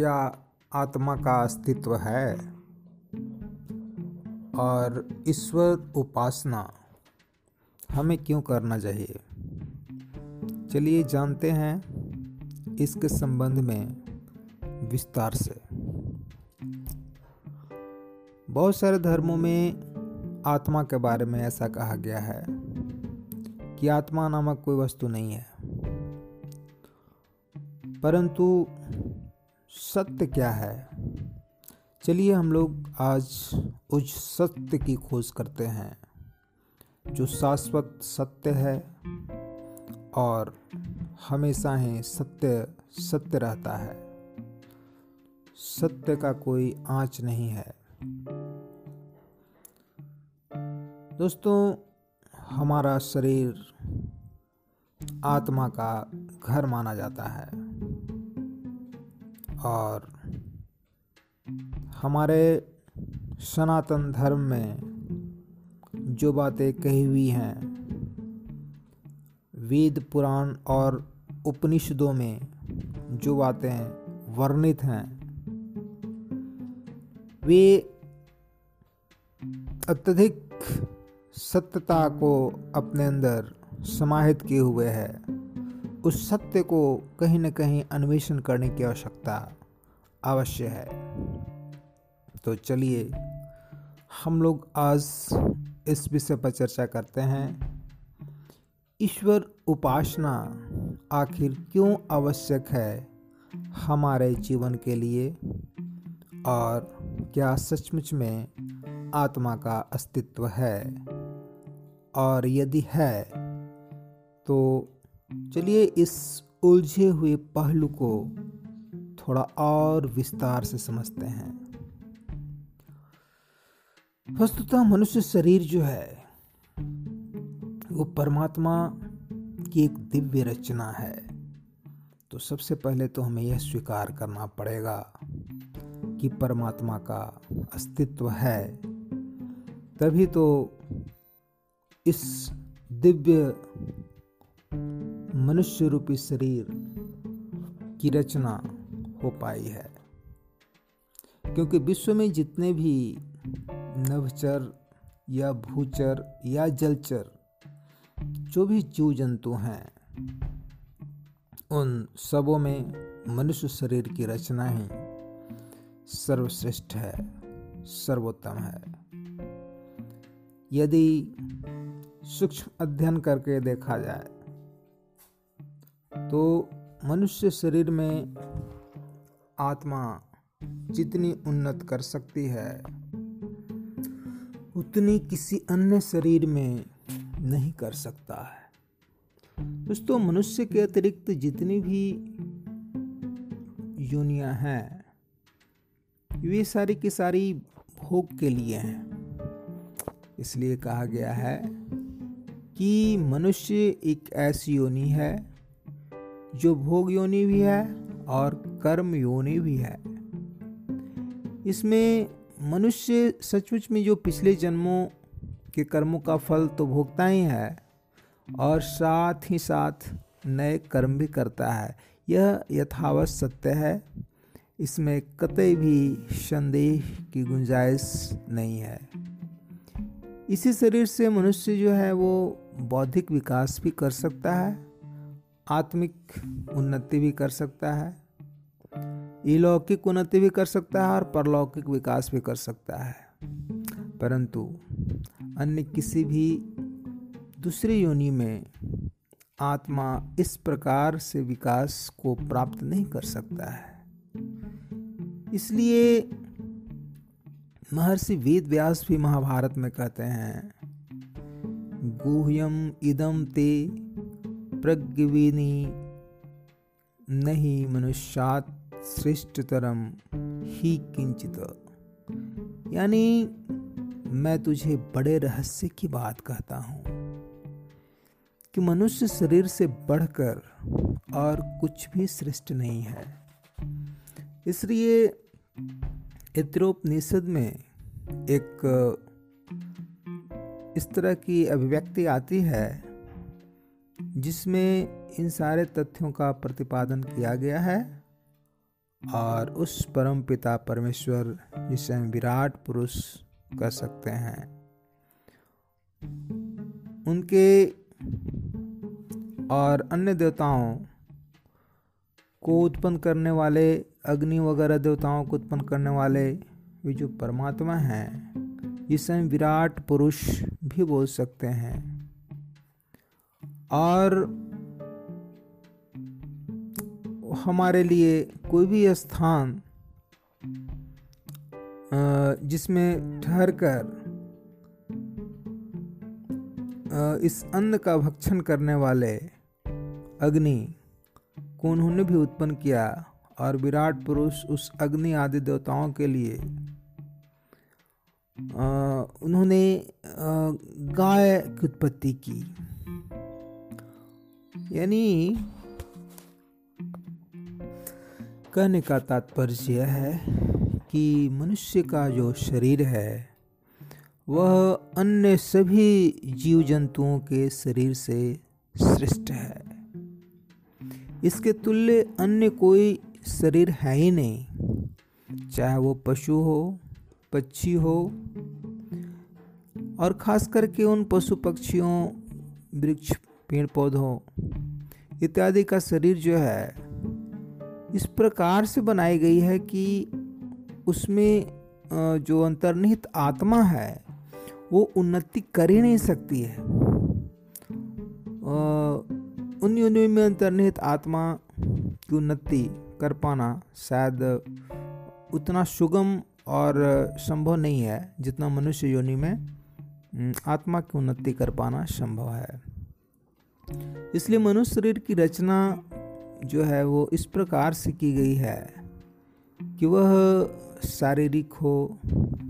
क्या आत्मा का अस्तित्व है? और ईश्वर उपासना हमें क्यों करना चाहिए? चलिए जानते हैं इसके संबंध में विस्तार से। बहुत सारे धर्मों में आत्मा के बारे में ऐसा कहा गया है कि आत्मा नामक कोई वस्तु नहीं है। परंतु सत्य क्या है? चलिए हम लोग आज उस सत्य की खोज करते हैं, जो शाश्वत सत्य है और हमेशा ही सत्य सत्य रहता है। सत्य का कोई आँच नहीं है। दोस्तों, हमारा शरीर आत्मा का घर माना जाता है। और हमारे सनातन धर्म में जो बातें कही हुई हैं, वेद, पुराण और उपनिषदों में जो बातें वर्णित हैं, वे अत्यधिक सत्यता को अपने अंदर समाहित किए हुए हैं। उस सत्य को कहीं न कहीं अन्वेषण करने की आवश्यकता अवश्य है। तो चलिए, हम लोग आज इस विषय पर चर्चा करते हैं, ईश्वर उपासना आखिर क्यों आवश्यक है हमारे जीवन के लिए? और क्या सचमुच में आत्मा का अस्तित्व है? और यदि है तो चलिए इस उलझे हुए पहलू को थोड़ा और विस्तार से समझते हैं। वस्तुतः मनुष्य शरीर जो है, वो परमात्मा की एक दिव्य रचना है। तो सबसे पहले तो हमें यह स्वीकार करना पड़ेगा कि परमात्मा का अस्तित्व है। तभी तो इस दिव्य मनुष्य रूपी शरीर की रचना हो पाई है। क्योंकि विश्व में जितने भी नवचर या भूचर या जलचर, जो भी जीव जंतु हैं, उन सबों में मनुष्य शरीर की रचना ही सर्वश्रेष्ठ है, सर्वोत्तम है। यदि सूक्ष्म अध्ययन करके देखा जाए तो मनुष्य शरीर में आत्मा जितनी उन्नत कर सकती है, उतनी किसी अन्य शरीर में नहीं कर सकता है। दोस्तों, मनुष्य के अतिरिक्त जितनी भी योनियाँ हैं, वे सारी की सारी भोग के लिए हैं। इसलिए कहा गया है कि मनुष्य एक ऐसी योनि है जो भोग योनि भी है और कर्म योनि भी है। इसमें मनुष्य सचमुच में जो पिछले जन्मों के कर्मों का फल तो भोगता ही है और साथ ही साथ नए कर्म भी करता है। यह यथावत सत्य है। इसमें कतई भी संदेह की गुंजाइश नहीं है। इसी शरीर से मनुष्य जो है वो बौद्धिक विकास भी कर सकता है। आत्मिक उन्नति भी कर सकता है अलौकिक उन्नति भी कर सकता है और परलौकिक विकास भी कर सकता है। परंतु अन्य किसी भी दूसरी योनि में आत्मा इस प्रकार से विकास को प्राप्त नहीं कर सकता है। इसलिए महर्षि वेद व्यास भी महाभारत में कहते हैं, गुह्यम इदम ते प्रज्ञविनी नहीं मनुष्यात श्रेष्ठतरम ही किंचित यानी मैं तुझे बड़े रहस्य की बात कहता हूँ कि मनुष्य शरीर से बढ़कर और कुछ भी श्रेष्ठ नहीं है। इसलिए इत्रोपनिषद में एक इस तरह की अभिव्यक्ति आती है जिसमें इन सारे तथ्यों का प्रतिपादन किया गया है और उस परम पिता परमेश्वर जिसे हम विराट पुरुष कह सकते हैं। उनके और अन्य देवताओं को उत्पन्न करने वाले, अग्नि वगैरह देवताओं को उत्पन्न करने वाले वे जो परमात्मा हैं जिसे हम विराट पुरुष भी बोल सकते हैं। और हमारे लिए कोई भी स्थान जिसमें ठहर कर इस अन्न का भक्षण करने वाले अग्नि, को उन्होंने भी उत्पन्न किया और विराट पुरुष उस अग्नि आदि देवताओं के लिए उन्होंने गाय की उत्पत्ति की। यानी कहने का तात्पर्य यह है कि मनुष्य का जो शरीर है, वह अन्य सभी जीव जंतुओं के शरीर से श्रेष्ठ है। इसके तुल्य अन्य कोई शरीर है ही नहीं, चाहे वो पशु हो, पक्षी हो, और खास करके उन पशु पक्षियों, वृक्ष पेड़ पौधों इत्यादि का शरीर जो है, इस प्रकार से बनाई गई है कि उसमें जो अंतर्निहित आत्मा है, वो उन्नति कर ही नहीं सकती है। उन योनियों में अंतर्निहित आत्मा की उन्नति कर पाना शायद उतना सुगम और संभव नहीं है, जितना मनुष्य योनि में आत्मा की उन्नति कर पाना संभव है। इसलिए मनुष्य शरीर की रचना जो है वो इस प्रकार से की गई है कि वह शारीरिक हो,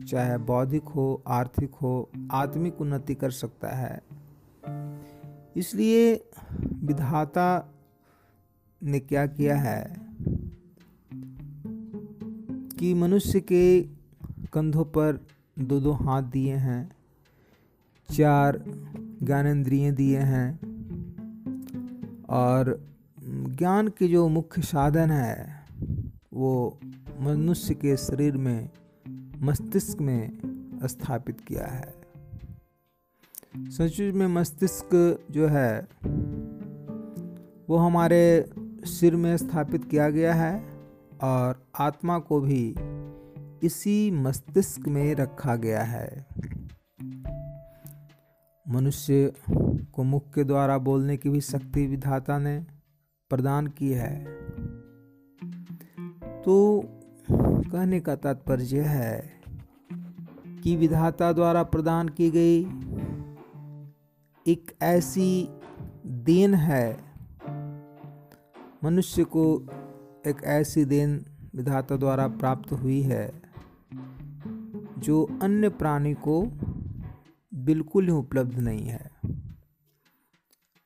चाहे बौद्धिक हो, आर्थिक हो, आत्मिक उन्नति कर सकता है। इसलिए विधाता ने क्या किया है कि मनुष्य के कंधों पर दो दो हाथ दिए हैं, चार ज्ञानेन्द्रिय दिए हैं और ज्ञान के जो मुख्य साधन है, वो मनुष्य के शरीर में, मस्तिष्क में स्थापित किया है। सचुज में मस्तिष्क जो है, वो हमारे सिर में स्थापित किया गया है और आत्मा को भी इसी मस्तिष्क में रखा गया है। मनुष्य को मुख के द्वारा बोलने की भी शक्ति विधाता ने प्रदान की है। तो कहने का तात्पर्य है कि विधाता द्वारा प्रदान की गई एक ऐसी देन है। मनुष्य को एक ऐसी देन विधाता द्वारा प्राप्त हुई है जो अन्य प्राणी को बिल्कुल ही उपलब्ध नहीं है।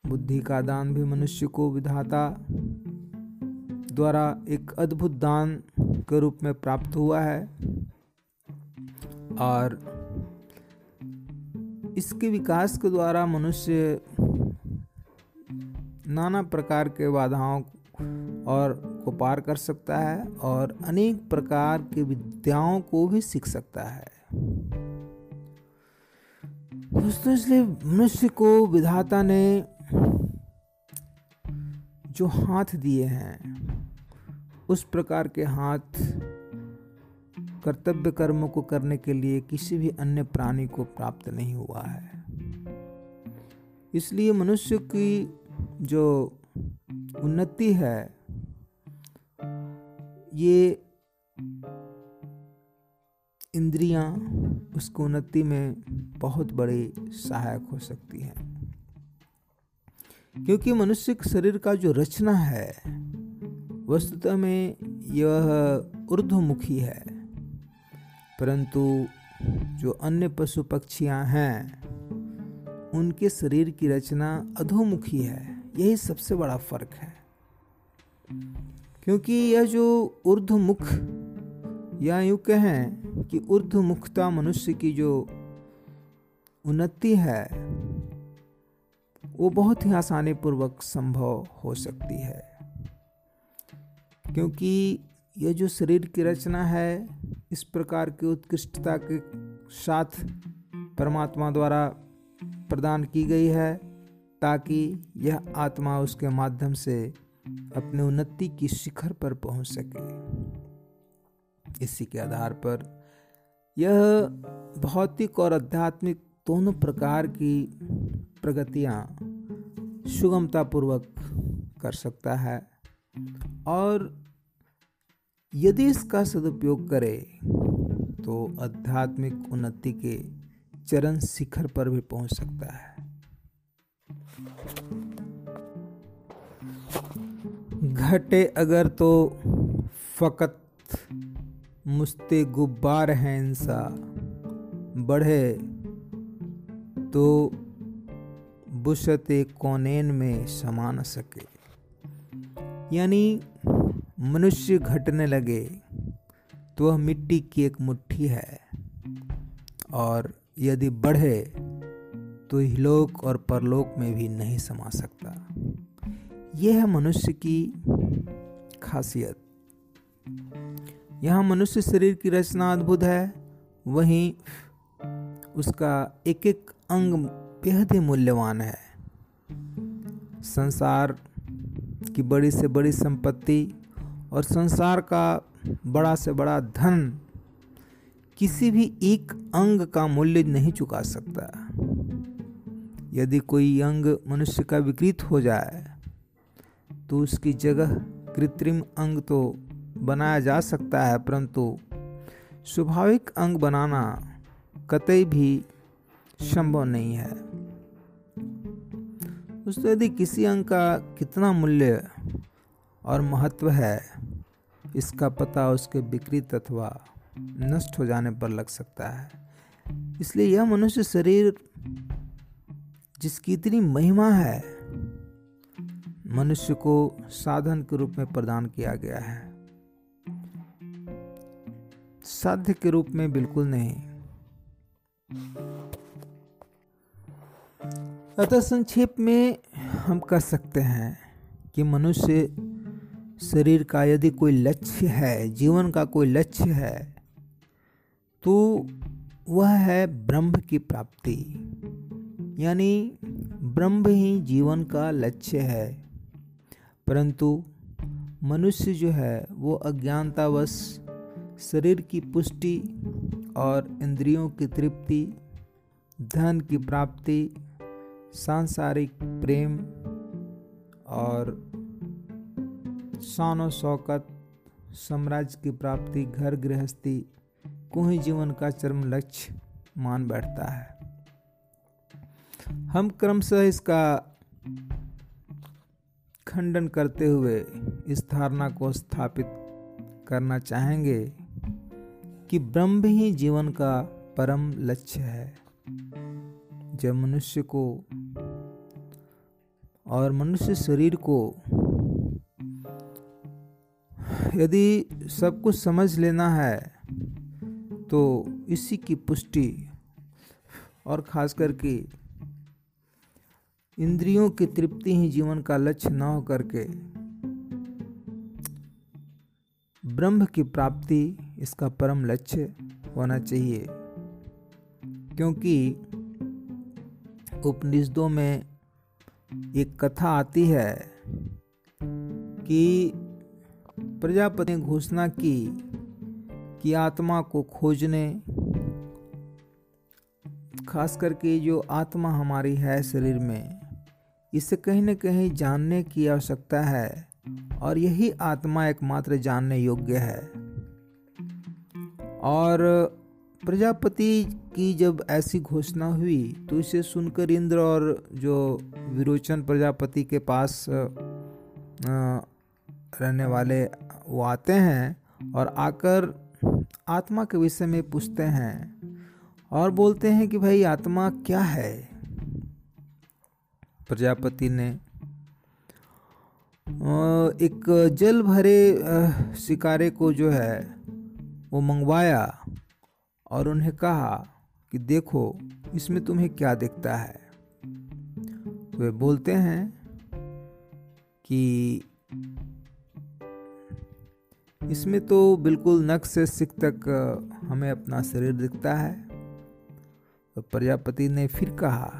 बुद्धि का दान भी मनुष्य को विधाता द्वारा एक अद्भुत दान के रूप में प्राप्त हुआ है। और इसके विकास के द्वारा मनुष्य नाना प्रकार के बाधाओं और को पार कर सकता है और अनेक प्रकार के विद्याओं को भी सीख सकता है। दोस्तों, इसलिए मनुष्य को विधाता ने जो हाथ दिए हैं, उस प्रकार के हाथ कर्तव्य कर्मों को करने के लिए किसी भी अन्य प्राणी को प्राप्त नहीं हुआ है। इसलिए मनुष्य की जो उन्नति है, ये इंद्रियाँ उसकी उन्नति में बहुत बड़ी सहायक हो सकती हैं। क्योंकि मनुष्य शरीर का जो रचना है, वस्तुतः में यह ऊर्ध्वमुखी है। परंतु जो अन्य पशु पक्षियाँ हैं, उनके शरीर की रचना अधोमुखी है। यही सबसे बड़ा फ़र्क है। क्योंकि यह जो ऊर्ध्वमुख, या यूँ कहें कि ऊर्ध्वमुखता मनुष्य की जो उन्नति है वो बहुत ही आसानी पूर्वक संभव हो सकती है। क्योंकि यह जो शरीर की रचना है, इस प्रकार की उत्कृष्टता के साथ परमात्मा द्वारा प्रदान की गई है, ताकि यह आत्मा उसके माध्यम से अपने उन्नति की शिखर पर पहुँच सके। इसी के आधार पर यह भौतिक और आध्यात्मिक दोनों प्रकार की प्रगतियाँ सुगमतापूर्वक कर सकता है। और यदि इसका सदुपयोग करे तो आध्यात्मिक उन्नति के चरण शिखर पर भी पहुँच सकता है। घटे अगर तो फकत मुस्ते गुब्बार हैं इंसा, बढ़े तो बुशते कौनेन में समा न सके। यानी मनुष्य घटने लगे तो वह मिट्टी की एक मुट्ठी है। और यदि बढ़े तो हिलोक और परलोक में भी नहीं समा सकता। यह है मनुष्य की खासियत। यहाँ मनुष्य शरीर की रचना अद्भुत है। वहीं उसका एक एक अंग बेहद ही मूल्यवान है। संसार की बड़ी से बड़ी संपत्ति और संसार का बड़ा से बड़ा धन किसी भी एक अंग का मूल्य नहीं चुका सकता। यदि कोई अंग मनुष्य का विकृत हो जाए तो उसकी जगह कृत्रिम अंग तो बनाया जा सकता है, परंतु स्वाभाविक अंग बनाना कतई भी संभव नहीं है। उसको यदि किसी अंग का कितना मूल्य और महत्व है, इसका पता उसके विकृत अथवा नष्ट हो जाने पर लग सकता है। इसलिए यह मनुष्य शरीर जिसकी इतनी महिमा है, मनुष्य को साधन के रूप में प्रदान किया गया है। साध्य के रूप में बिल्कुल नहीं। अतः संक्षेप में हम कह सकते हैं कि मनुष्य शरीर का यदि कोई लक्ष्य है, जीवन का कोई लक्ष्य है तो वह है ब्रह्म की प्राप्ति। यानी ब्रह्म ही जीवन का लक्ष्य है। परंतु मनुष्य जो है, वो अज्ञानतावश शरीर की पुष्टि और इंद्रियों की तृप्ति, धन की प्राप्ति सांसारिक प्रेम और शान शौकत साम्राज्य की प्राप्ति घर गृहस्थी को ही जीवन का चरम लक्ष्य मान बैठता है। हम क्रमशः इसका खंडन करते हुए इस धारणा को स्थापित करना चाहेंगे कि ब्रह्म ही जीवन का परम लक्ष्य है। जब मनुष्य को और मनुष्य शरीर को यदि सब कुछ समझ लेना है तो इसी की पुष्टि और खास करके इंद्रियों की तृप्ति ही जीवन का लक्ष्य न हो करके ब्रह्म की प्राप्ति इसका परम लक्ष्य होना चाहिए। क्योंकि उपनिषदों में एक कथा आती है कि प्रजापति ने घोषणा की कि आत्मा को खोजने, खास करके जो आत्मा हमारी है शरीर में, इसे कहीं न कहीं जानने की आवश्यकता है और यही आत्मा एकमात्र जानने योग्य है। और प्रजापति की जब ऐसी घोषणा हुई तो इसे सुनकर इंद्र और जो विरोचन प्रजापति के पास रहने वाले वो आते हैं और आकर आत्मा के विषय में पूछते हैं और बोलते हैं कि भाई, आत्मा क्या है? प्रजापति ने एक जल भरे शिकारे को जो है, वो मंगवाया और उन्हें कहा कि देखो, इसमें तुम्हें क्या दिखता है? वे बोलते हैं कि इसमें तो बिल्कुल नक से सिख तक हमें अपना शरीर दिखता है। तो प्रजापति ने फिर कहा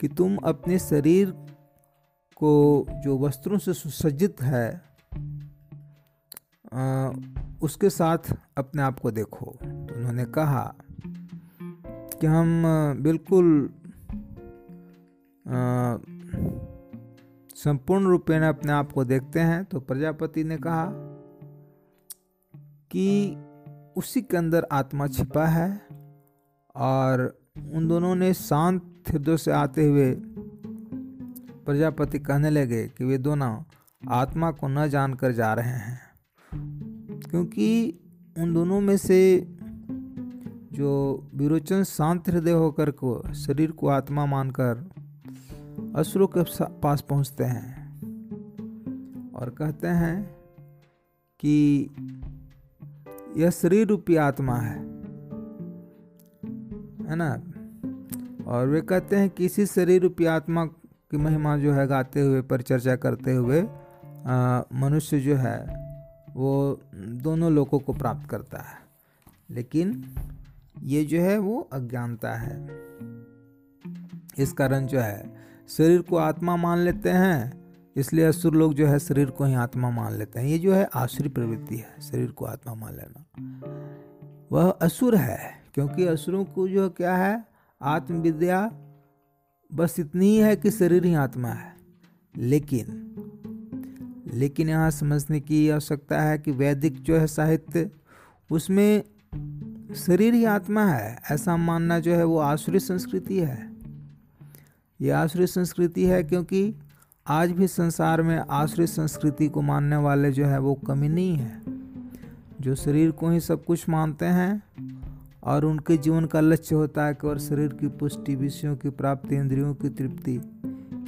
कि तुम अपने शरीर को जो वस्त्रों से सुसज्जित है आ, उसके साथ अपने आप को देखो। तो उन्होंने कहा कि हम बिल्कुल संपूर्ण रूपेण अपने आप को देखते हैं। तो प्रजापति ने कहा कि उसी के अंदर आत्मा छिपा है और उन दोनों ने शांत हृदय से आते हुए प्रजापति कहने लगे कि वे दोनों आत्मा को न जानकर जा रहे हैं। क्योंकि उन दोनों में से जो विरोचन शांत हृदय होकर को, शरीर को आत्मा मानकर असुरों के पास पहुँचते हैं और कहते हैं कि यह शरीर रूपी आत्मा है। है ना? और वे कहते हैं कि इसी शरीर रूपी आत्मा की महिमा जो है, गाते हुए, परिचर्चा करते हुए मनुष्य जो है वो दोनों लोगों को प्राप्त करता है। लेकिन ये जो है वो अज्ञानता है। इस कारण जो है, शरीर को आत्मा मान लेते हैं, इसलिए असुर लोग जो है शरीर को ही आत्मा मान लेते हैं। ये जो है आसुरी प्रवृत्ति है, शरीर को आत्मा मान लेना। वह असुर है, क्योंकि असुरों को जो क्या है, आत्मविद्या बस इतनी ही है कि शरीर ही आत्मा है। लेकिन लेकिन यहाँ समझने की आवश्यकता है कि वैदिक जो है साहित्य, उसमें शरीर ही आत्मा है, ऐसा मानना जो है वो आसुरी संस्कृति है। ये आश्रय संस्कृति है क्योंकि आज भी संसार में आश्रय संस्कृति को मानने वाले जो है वो कमी नहीं है। जो शरीर को ही सब कुछ मानते हैं और उनके जीवन का लक्ष्य होता है केवल शरीर की पुष्टि, विषयों की प्राप्ति, इंद्रियों की तृप्ति,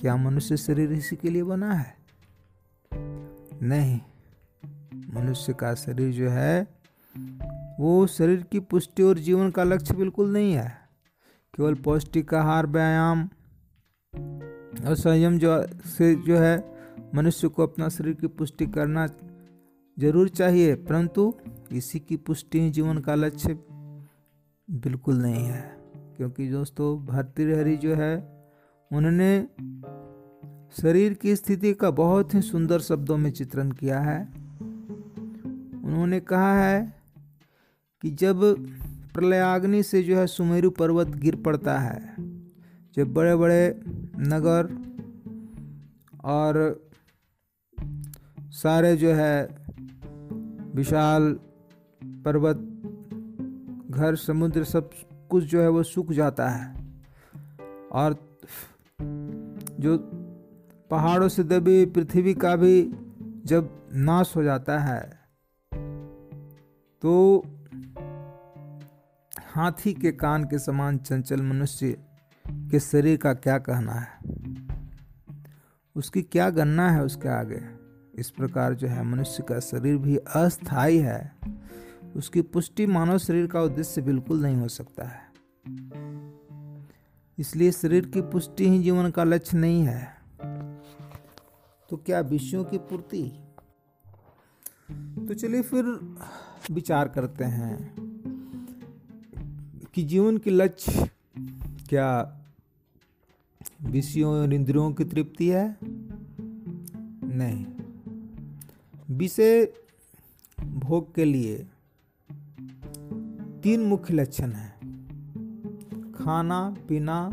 क्या मनुष्य शरीर इसी के लिए बना है? नहीं, मनुष्य का शरीर जो है, वो शरीर की पुष्टि और जीवन का लक्ष्य बिल्कुल नहीं है। केवल पौष्टिक आहार, व्यायाम और संयम जो, से जो है, मनुष्य को अपना शरीर की पुष्टि करना ज़रूर चाहिए, परंतु इसी की पुष्टि जीवन का लक्ष्य बिल्कुल नहीं है। क्योंकि दोस्तों भर्तृहरि जो है, उन्होंने शरीर की स्थिति का बहुत ही सुंदर शब्दों में चित्रण किया है। उन्होंने कहा है कि जब प्रलयाग्नि से जो है सुमेरु पर्वत गिर पड़ता है, जब बड़े बड़े नगर और सारे जो है विशाल पर्वत, घर, समुद्र सब कुछ जो है वो सूख जाता है। और जो पहाड़ों से दबी पृथ्वी का भी जब नाश हो जाता है तो हाथी के कान के समान चंचल मनुष्य के शरीर का क्या कहना है? उसकी क्या गणना है उसके आगे? इस प्रकार जो है मनुष्य का शरीर भी अस्थाई है। उसकी पुष्टि मानव शरीर का उद्देश्य बिल्कुल नहीं हो सकता है। इसलिए शरीर की पुष्टि ही जीवन का लक्ष्य नहीं है। तो क्या विषयों की पूर्ति? तो चलिए फिर विचार करते हैं कि जीवन के लक्ष्य क्या विषयों और इंद्रियों की तृप्ति है? नहीं। विषय भोग के लिए तीन मुख्य लक्षण हैं। खाना, पीना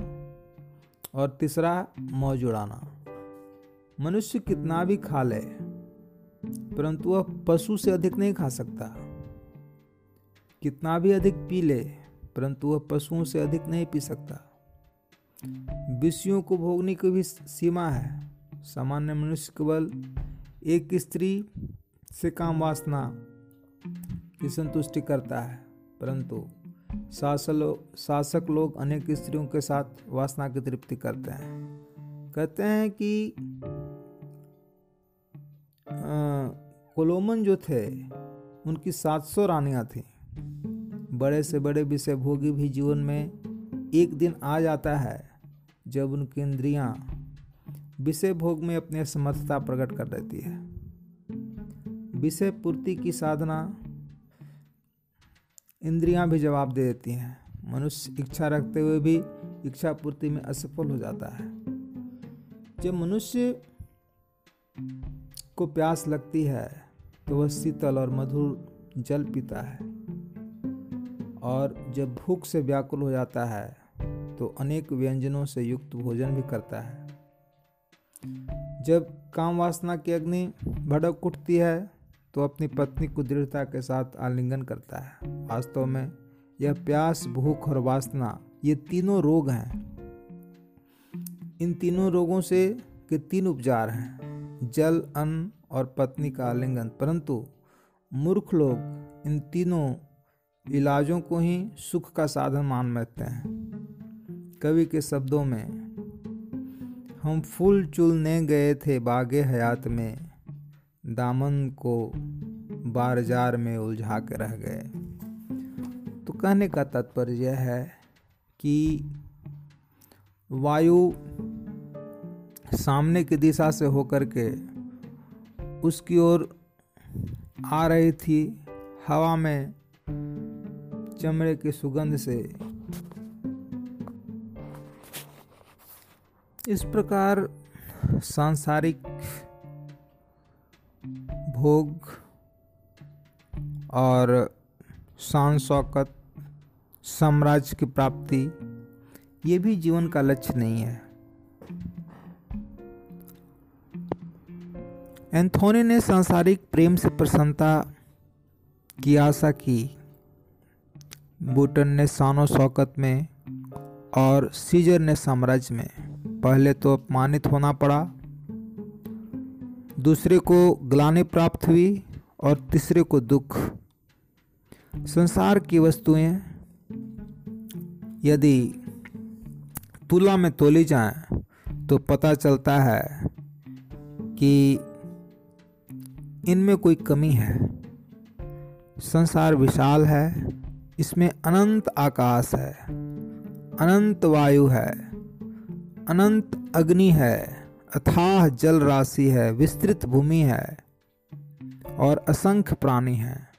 और तीसरा मौज उड़ाना। मनुष्य कितना भी खा ले, परंतु वह पशु से अधिक नहीं खा सकता। कितना भी अधिक पी ले, परंतु वह पशुओं से अधिक नहीं पी सकता। विषयों को भोगने की भी सीमा है। सामान्य मनुष्य केवल एक स्त्री से काम वासना की संतुष्टि करता है, परंतु शासक लोग अनेक स्त्रियों के साथ वासना की तृप्ति करते हैं। कहते हैं कि कोलोमन जो थे, उनकी 700 रानियाँ थीं। बड़े से बड़े विषय भोगी भी जीवन में एक दिन आ जाता है, जब उनकी इंद्रियाँ विषय भोग में अपनी असमर्थता प्रकट कर देती है। विषय पूर्ति की साधना इंद्रियाँ भी जवाब दे देती हैं। मनुष्य इच्छा रखते हुए भी इच्छा पूर्ति में असफल हो जाता है। जब मनुष्य को प्यास लगती है तो वह शीतल और मधुर जल पीता है। और जब भूख से व्याकुल हो जाता है तो अनेक व्यंजनों से युक्त भोजन भी करता है। जब काम वासना की अग्नि भड़क उठती है तो अपनी पत्नी को दृढ़ता के साथ आलिंगन करता है। वास्तव में यह प्यास, भूख और वासना, ये तीनों रोग हैं। इन तीनों रोगों से के तीन उपचार हैं। जल, अन्न और पत्नी का आलिंगन। परंतु मूर्ख लोग इन तीनों इलाजों को ही सुख का साधन मान बैठते हैं। कवि के शब्दों में, हम फूल चुलने गए थे बागे हयात में, दामन को बारजार में उलझा के रह गए। तो कहने का तात्पर्य यह है कि वायु सामने की दिशा से होकर के उसकी ओर आ रही थी हवा में चमड़े की सुगंध से। इस प्रकार सांसारिक भोग और शान साम्राज्य की प्राप्ति, ये भी जीवन का लक्ष्य नहीं है। एंथोनी ने सांसारिक प्रेम से प्रसन्नता की आशा की। बूटन ने शानो शौकत में और सीजर ने साम्राज्य में। पहले तो अपमानित होना पड़ा। दूसरे को ग्लानि प्राप्त हुई और तीसरे को दुख। संसार की वस्तुएँ, यदि तुला में तोली जाएँ तो पता चलता है कि इनमें कोई कमी है। संसार विशाल है, इसमें अनंत आकाश है, अनंत वायु है, अनंत अग्नि है, अथाह जल राशि है, विस्तृत भूमि है, और असंख्य प्राणी हैं।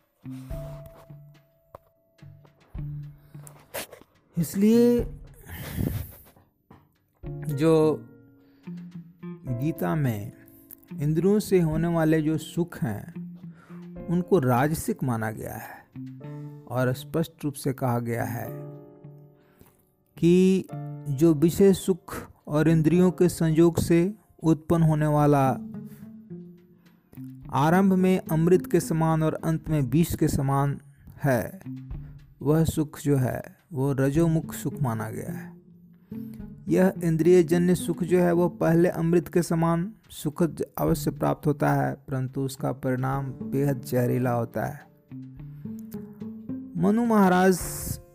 इसलिए जो गीता में इंद्रियों से होने वाले जो सुख हैं, उनको राजसिक माना गया है और स्पष्ट रूप से कहा गया है कि जो विषय सुख और इंद्रियों के संयोग से उत्पन्न होने वाला आरंभ में अमृत के समान और अंत में विष के समान है, वह सुख जो है, वो रजोमुख सुख माना गया है। यह इंद्रिय जन्य सुख जो है वो पहले अमृत के समान सुखद अवश्य प्राप्त होता है, परंतु उसका परिणाम बेहद जहरीला होता है। मनु महाराज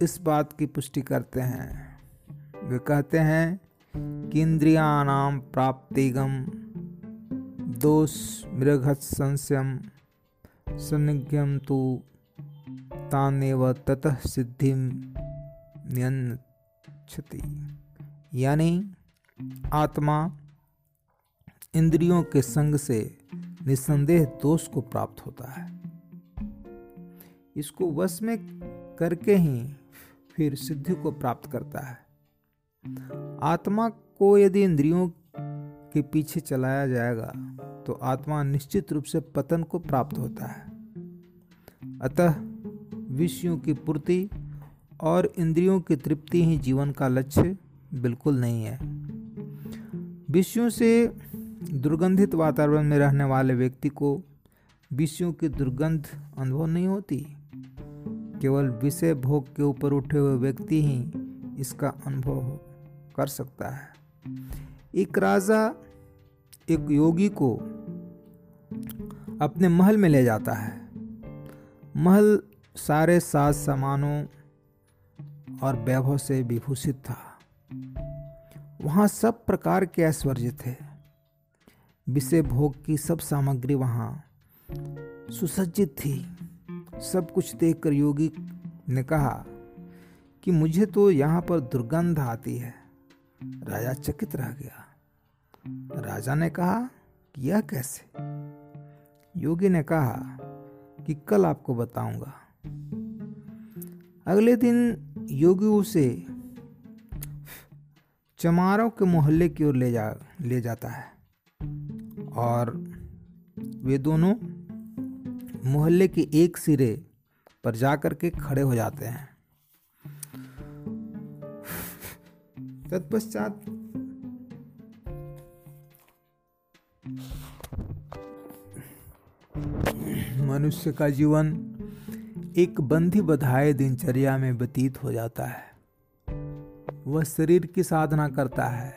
इस बात की पुष्टि करते हैं। वे कहते हैं कि इंद्रियाणाम प्राप्तिगम दोष मृगत संशयम सनिज्ञम तो तानेव ततः सिद्धि नियंछति यानी आत्मा इंद्रियों के संग से निसंदेह दोष को प्राप्त होता है। इसको वश में करके ही फिर सिद्धि को प्राप्त करता है। आत्मा को यदि इंद्रियों के पीछे चलाया जाएगा तो आत्मा निश्चित रूप से पतन को प्राप्त होता है। अतः विषयों की पूर्ति और इंद्रियों की तृप्ति ही जीवन का लक्ष्य बिल्कुल नहीं है। विषयों से दुर्गंधित वातावरण में रहने वाले व्यक्ति को विषयों की दुर्गंध अनुभव नहीं होती। केवल विषय भोग के ऊपर उठे हुए व्यक्ति ही इसका अनुभव कर सकता है। एक राजा एक योगी को अपने महल में ले जाता है। महल सारे साज सामानों और वैभव से विभूषित था। वहाँ सब प्रकार के ऐश्वर्य थे विषय भोग की सब सामग्री वहाँ सुसज्जित थी। सब कुछ देखकर योगी ने कहा कि मुझे तो यहाँ पर दुर्गंध आती है। राजा चकित रह गया। राजा ने कहा कि यह कैसे? योगी ने कहा, कि कल आपको बताऊँगा। अगले दिन योगी उसे चमारों के मोहल्ले की ओर ले जा, ले जाता है। और वे दोनों मोहल्ले के एक सिरे पर जाकर के खड़े हो जाते हैं। तत्पश्चात मनुष्य का जीवन एक बंधी बधाए दिनचर्या में व्यतीत हो जाता है। वह शरीर की साधना करता है,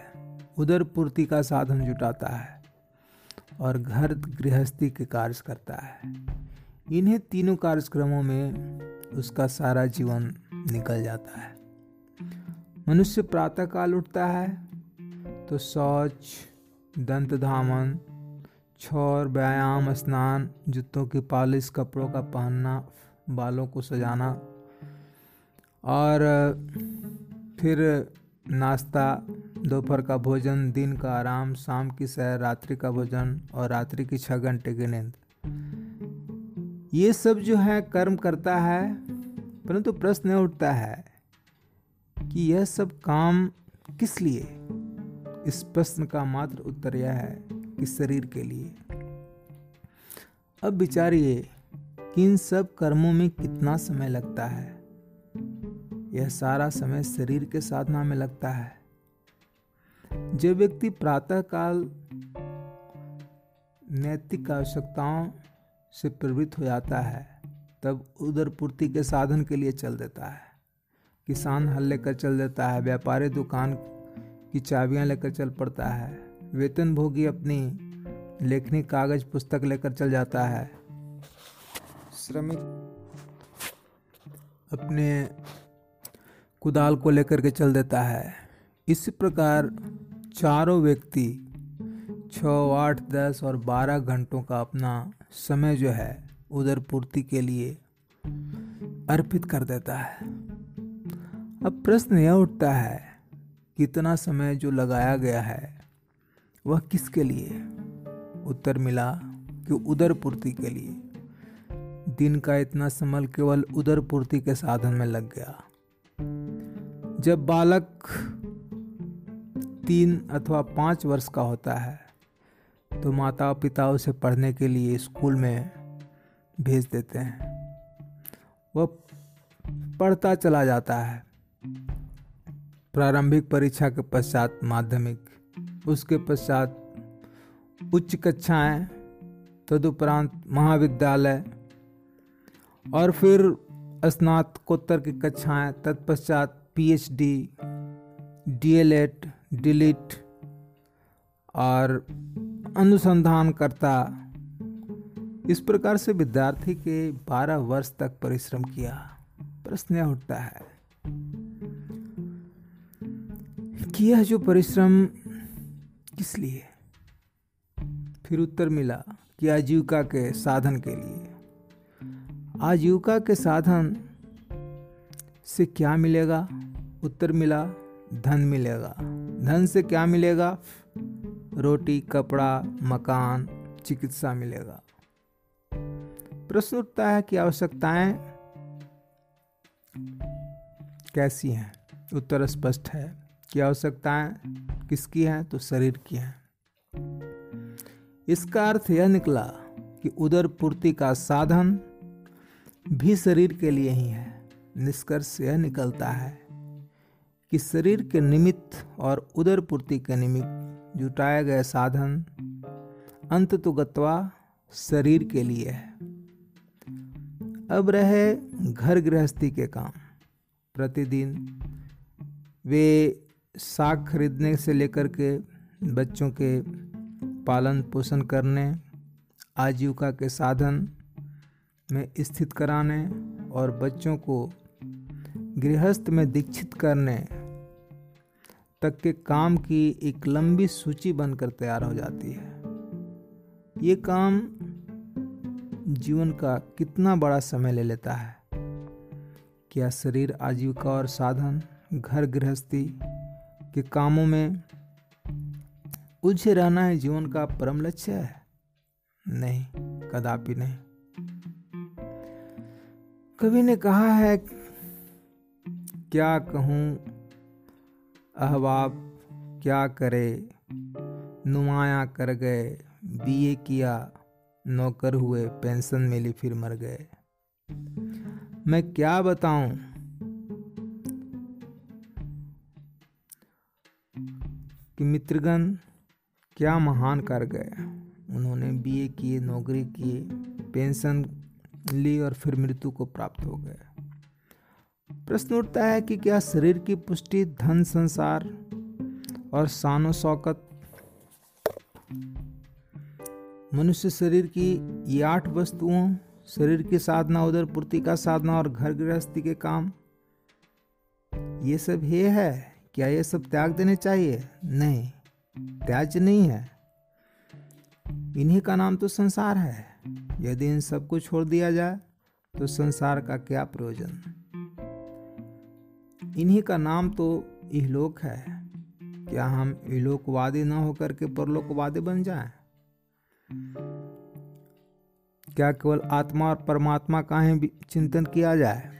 उदर पूर्ति का साधन जुटाता है और घर गृहस्थी के कार्य करता है। इन्हें तीनों कार्यक्रमों में उसका सारा जीवन निकल जाता है। मनुष्य प्रातःकाल उठता है तो शौच, दंत धामन, छोर, व्यायाम, स्नान, जूतों की पॉलिश, कपड़ों का पहनना, बालों को सजाना और फिर नाश्ता, दोपहर का भोजन, दिन का आराम, शाम की सैर, रात्रि का भोजन और रात्रि की छः घंटे की नींद। ये सब जो है कर्म करता है, परंतु प्रश्न उठता है कि यह सब काम किस लिए? इस प्रश्न का मात्र उत्तर यह है कि शरीर के लिए। अब विचारिए कि इन सब कर्मों में कितना समय लगता है? यह सारा समय शरीर के साधना में लगता है। जब व्यक्ति प्रातः काल नैतिक आवश्यकताओं से प्रवृत्त हो जाता है, तब उदर पूर्ति के साधन के लिए चल देता है। किसान हल लेकर चल देता है, व्यापारी दुकान की चाबियाँ लेकर चल पड़ता है वेतन भोगी अपनी लेखनी कागज़ पुस्तक लेकर चल जाता है। श्रमिक अपने कुदाल को लेकर के चल देता है। इस प्रकार चारों व्यक्ति छः, आठ, दस और बारह घंटों का अपना समय जो है, उधर पूर्ति के लिए अर्पित कर देता है। अब प्रश्न यह उठता है, कितना समय जो लगाया गया है, वह किसके लिए? उत्तर मिला कि उदर पूर्ति के लिए। दिन का इतना समय केवल उदर पूर्ति के साधन में लग गया। जब बालक तीन अथवा पाँच वर्ष का होता है तो माता पिता उसे पढ़ने के लिए स्कूल में भेज देते हैं। वह पढ़ता चला जाता है। प्रारंभिक परीक्षा के पश्चात माध्यमिक, उसके पश्चात उच्च कक्षाएँ, तदुपरांत महाविद्यालय और फिर स्नातकोत्तर की कक्षाएँ, तत्पश्चात पीएचडी डीएलएड डिलीट और अनुसंधान करता इस प्रकार से विद्यार्थी के 12 वर्ष तक परिश्रम किया। प्रश्न उठता है कि यह जो परिश्रम किस लिए? फिर उत्तर मिला कि आजीविका के साधन के लिए। आजीविका के साधन से क्या मिलेगा? उत्तर मिला, धन मिलेगा। धन से क्या मिलेगा? रोटी, कपड़ा, मकान, चिकित्सा मिलेगा। प्रश्न उठता है कि आवश्यकताएँ कैसी हैं? उत्तर स्पष्ट है कि आवश्यकताएँ किसकी हैं? तो शरीर की हैं। इसका अर्थ यह निकला कि उदर पूर्ति का साधन भी शरीर के लिए ही है। निष्कर्ष यह निकलता है कि शरीर के निमित्त और उदर पूर्ति के निमित्त जुटाए गए साधन अंत तो गत्वा शरीर के लिए है। अब रहे घर गृहस्थी के काम। प्रतिदिन वे साग खरीदने से लेकर के बच्चों के पालन पोषण करने, आजीविका के साधन में स्थित कराने और बच्चों को गृहस्थ में दीक्षित करने तक के काम की एक लंबी सूची बनकर तैयार हो जाती है। ये काम जीवन का कितना बड़ा समय ले लेता है। क्या शरीर आजीविका और साधन, घर गृहस्थी के कामों में उलझे रहना है जीवन का परम लक्ष्य है? नहीं, कदापि नहीं। कवि ने कहा है क्या कहूँ? अहबाब क्या करे? नुमाया कर गए, बीए किया, नौकर हुए, पेंशन मिली, फिर मर गए। मैं क्या बताऊँ? कि मित्रगण क्या महान कर गए। उन्होंने बीए किए, नौकरी किए, पेंशन ली और फिर मृत्यु को प्राप्त हो गए। प्रश्न उठता है कि क्या शरीर की पुष्टि धन संसार और शानो शौकत मनुष्य शरीर की ये आठ वस्तुओं, शरीर की साधना, उधर पूर्ति का साधना और घर गृहस्थी के काम, ये सब ये है? क्या ये सब त्याग देने चाहिए? नहीं, त्याज नहीं है। इन्हीं का नाम तो संसार है। यदि इन सबको छोड़ दिया जाए तो संसार का क्या प्रयोजन? इन्हीं का नाम तो इहलोक है। क्या हम इहलोकवादी न होकर के परलोकवादी बन जाएँ? क्या केवल आत्मा और परमात्मा का ही चिंतन किया जाए?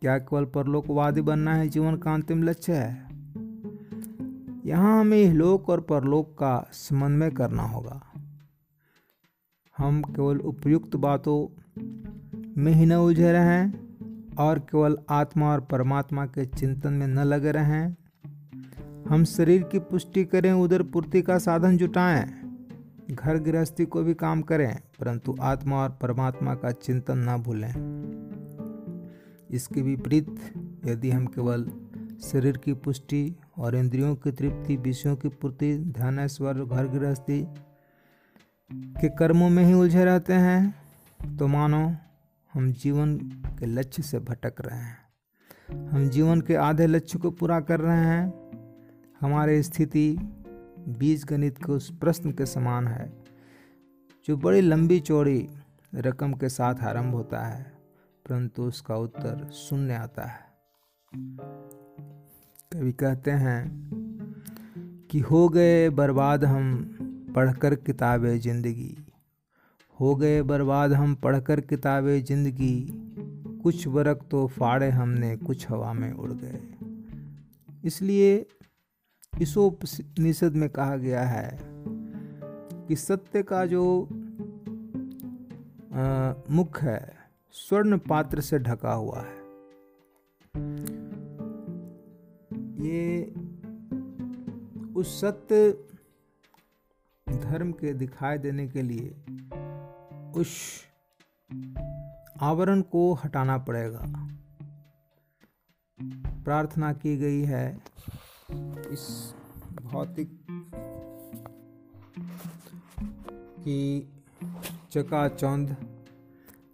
क्या केवल परलोकवादी बनना है जीवन का अंतिम लक्ष्य है? यहाँ हमें इहलोक और परलोक का समन्वय करना होगा। हम केवल उपयुक्त बातों में ही न उलझे रहें। और केवल आत्मा और परमात्मा के चिंतन में न लगे रहें। हम शरीर की पुष्टि करें, उधर पूर्ति का साधन जुटाएँ। घर गृहस्थी को भी काम करें, परंतु आत्मा और परमात्मा का चिंतन न भूलें। इसके विपरीत, यदि हम केवल शरीर की पुष्टि और इंद्रियों की तृप्ति, विषयों की पूर्ति ध्यान स्वर घर गृहस्थी के कर्मों में ही उलझे रहते हैं तो मानो हम जीवन के लक्ष्य से भटक रहे हैं। हम जीवन के आधे लक्ष्य को पूरा कर रहे हैं। हमारी स्थिति बीज गणित के उस प्रश्न के समान है, जो बड़ी लंबी चौड़ी रकम के साथ आरंभ होता है, परंतु उसका उत्तर शून्य आता है। कभी कहते हैं कि हो गए बर्बाद हम पढ़कर किताबें ज़िंदगी। हो गए बर्बाद हम पढ़कर किताबें ज़िंदगी। कुछ बरक तो फाड़े हमने, कुछ हवा में उड़ गए। इसलिए निषद में कहा गया है कि सत्य का जो मुख है, स्वर्ण पात्र से ढका हुआ है। ये उस सत्य धर्म के दिखाई देने के लिए उस आवरण को हटाना पड़ेगा। प्रार्थना की गई है इस भौतिक की चकाचौंध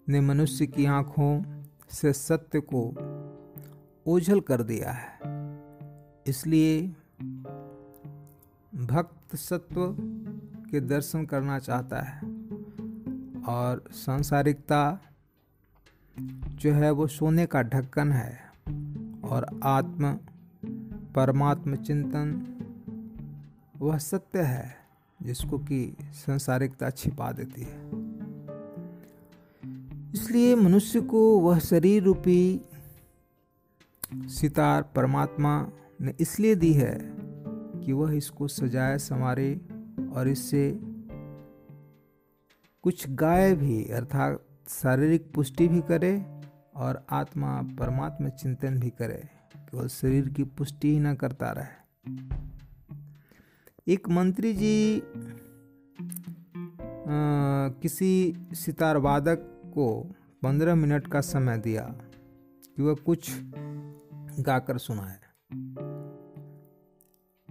ने मनुष्य की आँखों से सत्य को ओझल कर दिया है। इसलिए भक्त सत्व के दर्शन करना चाहता है। और सांसारिकता जो है वो सोने का ढक्कन है और आत्म, परमात्म चिंतन, वह सत्य है जिसको कि संसारिकता छिपा देती है। इसलिए मनुष्य को वह शरीर रूपी सितार परमात्मा ने इसलिए दी है कि वह इसको सजाए, संवारे और इससे कुछ गाय भी अर्थात शारीरिक पुष्टि भी करे और आत्मा परमात्मा चिंतन भी करे। केवल शरीर की पुष्टि ही न करता रहे। एक मंत्री जी आ, किसी सितार वादक को पंद्रह मिनट का समय दिया कि वह कुछ गाकर सुनाए।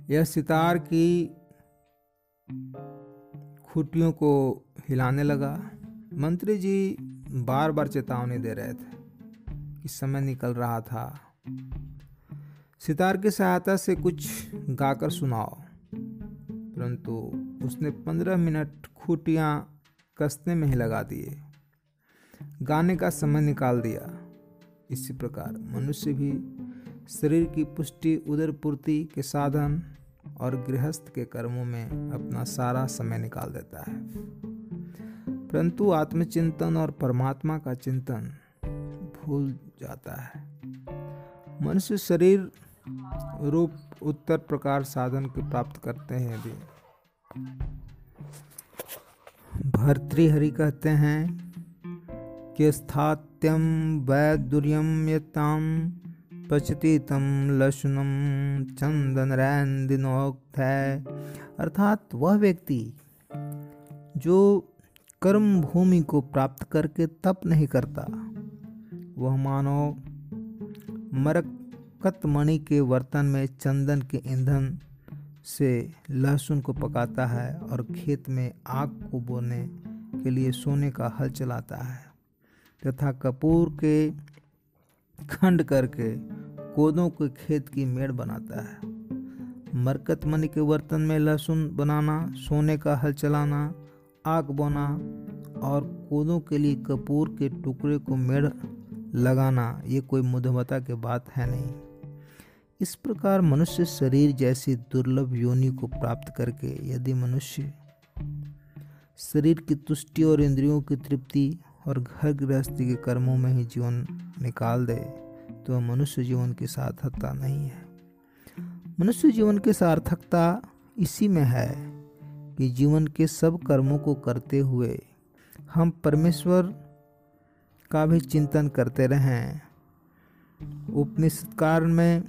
यह सितार की खुटियों को हिलाने लगा। मंत्री जी बार बार चेतावनी दे रहे थे कि समय निकल रहा था। सितार की सहायता से कुछ गाकर सुनाओ। परंतु उसने पंद्रह मिनट खूटियाँ कसने में ही लगा दिए। गाने का समय निकाल दिया। इसी प्रकार मनुष्य भी शरीर की पुष्टि उदर पूर्ति के साधन और गृहस्थ के कर्मों में अपना सारा समय निकाल देता है। परंतु आत्मचिंतन और परमात्मा का चिंतन भूल जाता है। मनुष्य शरीर रूप उत्तर प्रकार साधन के प्राप्त करते हैं भी भर्तृहरि कहते हैं कि स्थात्यम वैदुर्यम यताम पचती तम लशुनम चंदन रैंदिनोक्त है अर्थात वह व्यक्ति जो कर्म भूमि को प्राप्त करके तप नहीं करता। वह मानो मरकत मणि के वर्तन में चंदन के ईंधन से लहसुन को पकाता है और खेत में आग को बोने के लिए सोने का हल चलाता है, तथा कपूर के खंड करके कोदों के खेत की मेड़ बनाता है। मरकत मणि के बर्तन में लहसुन बनाना, सोने का हल चलाना आग बोना और कोदों के लिए कपूर के टुकड़े को मेड़ लगाना, ये कोई मुधमता की बात है नहीं। इस प्रकार मनुष्य शरीर जैसी दुर्लभ योनि को प्राप्त करके, यदि मनुष्य शरीर की तुष्टि और इंद्रियों की तृप्ति और घर गृहस्थी के कर्मों में ही जीवन निकाल दे तो मनुष्य जीवन की सार्थकता नहीं है। मनुष्य जीवन की सार्थकता इसी में है। कि जीवन के सब कर्मों को करते हुए हम परमेश्वर का भी चिंतन करते रहें। उपनिषद कारण में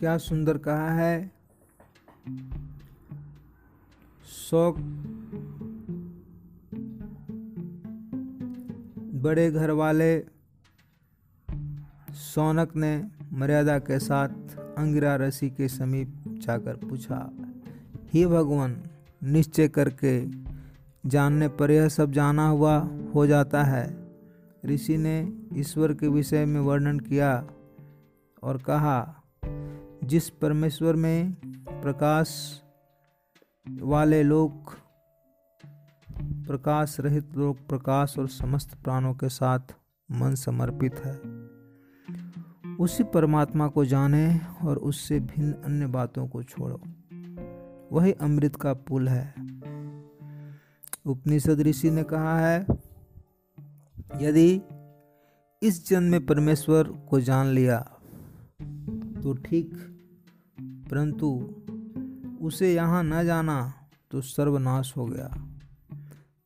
क्या सुंदर कहा है? शौक बड़े घर वाले सौनक ने मर्यादा के साथ अंगिरा रसी के समीप जाकर पूछा हे भगवान। निश्चय करके जानने पर यह सब जाना हुआ, हो जाता है। ऋषि ने ईश्वर के विषय में वर्णन किया और कहा, जिस परमेश्वर में प्रकाश वाले लोग प्रकाश रहित लोग प्रकाश और समस्त प्राणों के साथ मन समर्पित है, उसी परमात्मा को जाने और उससे भिन्न अन्य बातों को छोड़ो। वही अमृत का पुल है। उपनिषद ऋषि ने कहा है, यदि इस जन्म में परमेश्वर को जान लिया तो ठीक, परंतु उसे यहाँ न जाना तो सर्वनाश हो गया।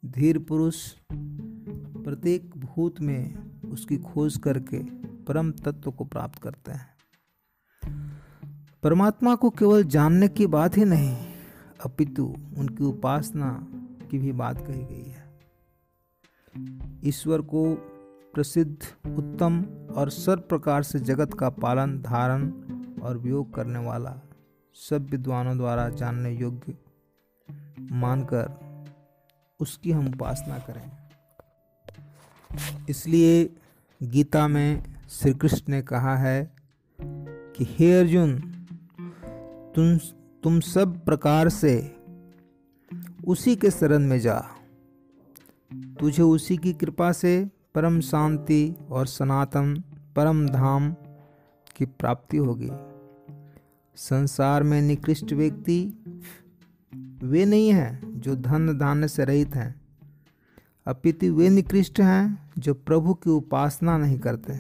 धीर पुरुष प्रत्येक भूत में उसकी खोज करके परम तत्व को प्राप्त करते हैं। परमात्मा को केवल जानने की बात ही नहीं अपितु उनकी उपासना की भी बात कही गई है। ईश्वर को प्रसिद्ध, उत्तम और सर्व प्रकार से जगत का पालन, धारण और वियोग करने वाला सब विद्वानों द्वारा जानने योग्य मानकर उसकी हम उपासना करें। इसलिए गीता में श्री कृष्ण ने कहा है कि, हे अर्जुन, तुम तुम सब प्रकार से उसी के शरण में जा। तुझे उसी की कृपा से परम शांति और सनातन, परम धाम की प्राप्ति होगी। संसार में निकृष्ट व्यक्ति वे नहीं हैं जो धन धान्य से रहित हैं। अपितु वे निकृष्ट हैं जो प्रभु की उपासना नहीं करते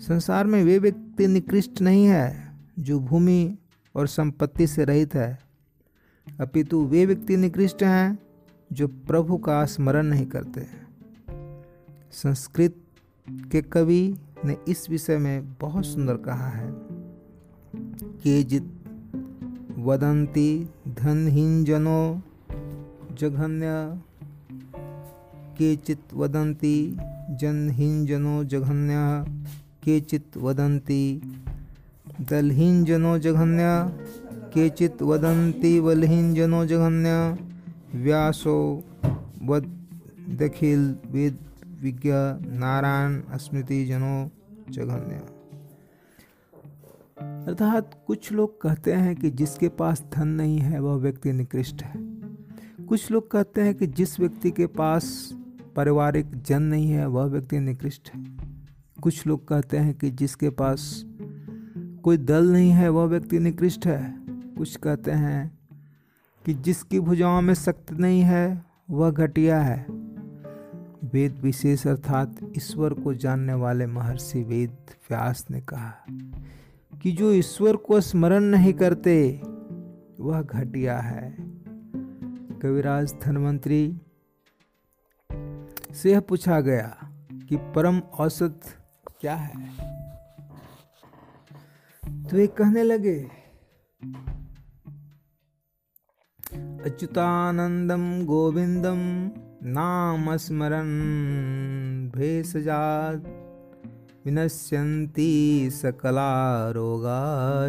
संसार में वे व्यक्ति निकृष्ट नहीं है जो भूमि और संपत्ति से रहित है। अपितु वे व्यक्ति निकृष्ट हैं, जो प्रभु का स्मरण नहीं करते संस्कृत के कवि ने इस विषय में बहुत सुंदर कहा है केचित् धनहीन जनो जघन्य, केचित वदंती जनहीन जनो जघन्य, केचित् वदन्ति दलहीनजनो जघन्य केचित् वदन्ति बलहीनजनो जघन्य व्यासो वद दखिल वेद विज्ञ नारायण स्मृति जनो जघन्य अर्थात कुछ लोग कहते हैं कि जिसके पास धन नहीं है, वह व्यक्ति निकृष्ट है। कुछ लोग कहते हैं कि जिस व्यक्ति के पास पारिवारिक जन नहीं है, वह व्यक्ति निकृष्ट है। कुछ लोग कहते हैं कि जिसके पास कोई दल नहीं है, वह व्यक्ति निकृष्ट है। कुछ कहते हैं कि जिसकी भुजाओं में शक्ति नहीं है, वह घटिया है। वेद विशेष अर्थात ईश्वर को जानने वाले महर्षि वेद व्यास ने कहा कि जो ईश्वर को स्मरण नहीं करते, वह घटिया है। कविराज धनवंतरी से यह पूछा गया कि परम औसत क्या है? तो वे कहने लगे, अच्युतानंदम गोविंदम नाम स्मरण भेषजात, विनश्यन्ति सकला रोगा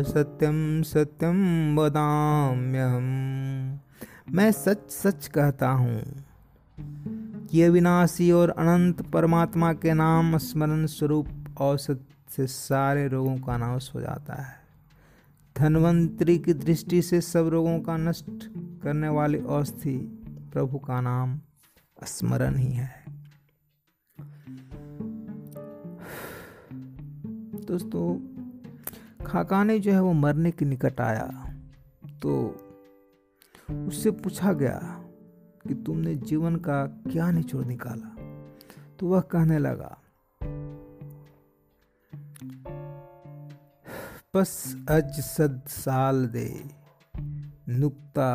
सत्यम सत्यम वदाम्यहम मैं सच सच कहता हूँ कि अविनाशी और अनंत परमात्मा के नाम स्मरण स्वरूप औसत से सारे रोगों का नाश हो जाता है। धनवंतरी की दृष्टि से सब रोगों का नष्ट करने वाली औषधि प्रभु का नाम स्मरण ही है। दोस्तों, खाकाने जो है वो मरने के निकट आया। तो उससे पूछा गया कि तुमने जीवन का क्या निचोड़ निकाला? तो वह कहने लगा बस अज सद साल दे, नुक्ता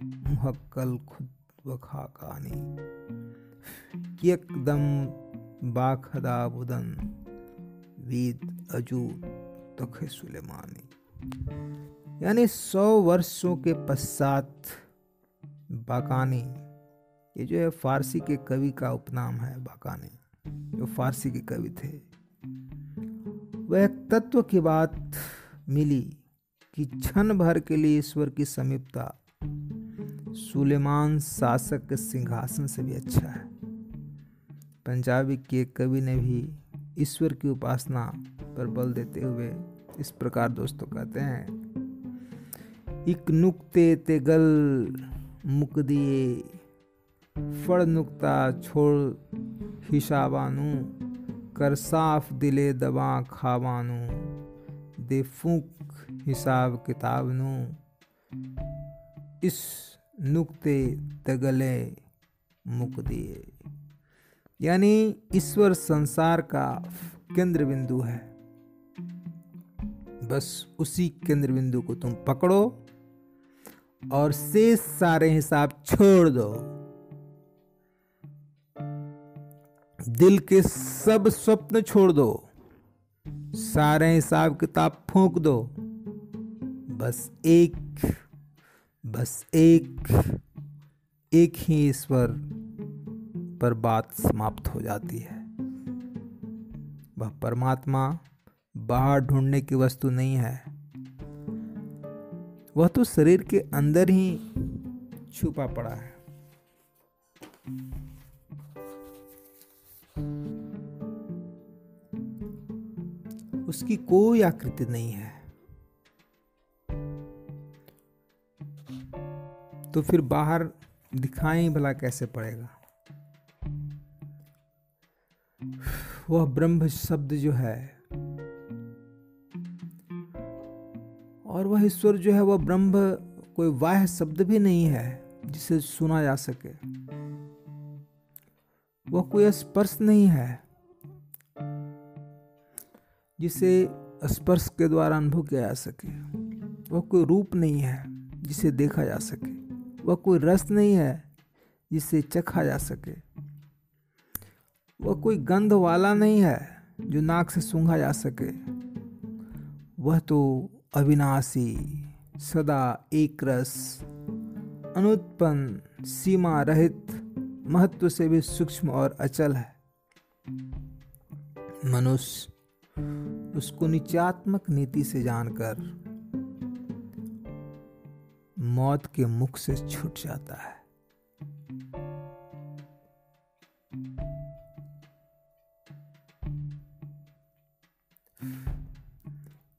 मुहक्कल खुद वखा कहानी एकदम बाखदा बुदन, वीद अजू तखे सुलेमानी। यानी सौ वर्षों के पश्चात बाकानी, ये जो है फारसी के कवि का उपनाम है बाकानी, जो फारसी के कवि थे। वह तत्व की बात मिली कि क्षण भर के लिए ईश्वर की समीपता सुलेमान शासक के सिंहासन से भी अच्छा है। पंजाबी के कवि ने भी ईश्वर की उपासना पर बल देते हुए इस प्रकार दोस्तों कहते हैं, इक नुक्ते ते गल मुक दिए, फड़ नुकता छोड़ हिसाबानू कर साफ़ दिले दबा खावानू, दे फूक हिसाब किताब नू इस नुक्ते तगले मुक दिए। यानी ईश्वर संसार का केंद्र बिंदु है। बस उसी केंद्र बिंदु को तुम पकड़ो और शेष सारे हिसाब छोड़ दो। दिल के सब स्वप्न छोड़ दो। सारे हिसाब किताब फूंक दो। बस एक बस एक एक ही ईश्वर पर बात समाप्त हो जाती है। वह परमात्मा बाहर ढूँढने की वस्तु नहीं है। वह तो शरीर के अंदर ही छुपा पड़ा है। उसकी कोई आकृति नहीं है। तो फिर बाहर दिखाई भला कैसे पड़ेगा। वह ब्रह्म शब्द जो है, और वह ईश्वर जो है, वह ब्रह्म कोई वाह शब्द भी नहीं है जिसे सुना जा सके। वह कोई स्पर्श नहीं है। जिसे स्पर्श के द्वारा अनुभव किया जा सके। वह कोई रूप नहीं है जिसे देखा जा सके। वह कोई रस नहीं है जिसे चखा जा सके। वह कोई गंध वाला नहीं है जो नाक से सूंघा जा सके। वह तो अविनाशी, सदा एक रस अनुत्पन्न सीमा रहित, महत्व से भी सूक्ष्म और अचल है। मनुष्य उसको निचात्मक नीति से जानकर मौत के मुख से छूट जाता है।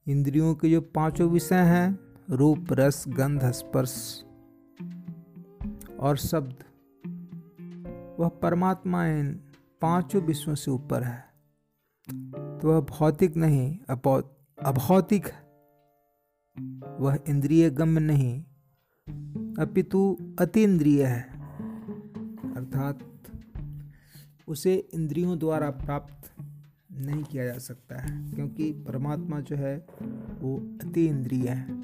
इंद्रियों के जो पाँचों विषय हैं, रूप, रस, गंध, स्पर्श और शब्द, वह परमात्मा इन पाँचों विषयों से ऊपर है। वह भौतिक नहीं अभौतिक। वह इंद्रिय गम्य नहीं, अपितु अतीन्द्रिय है। अर्थात उसे इंद्रियों द्वारा प्राप्त नहीं किया जा सकता है, क्योंकि परमात्मा जो है, वो अति इंद्रिय है।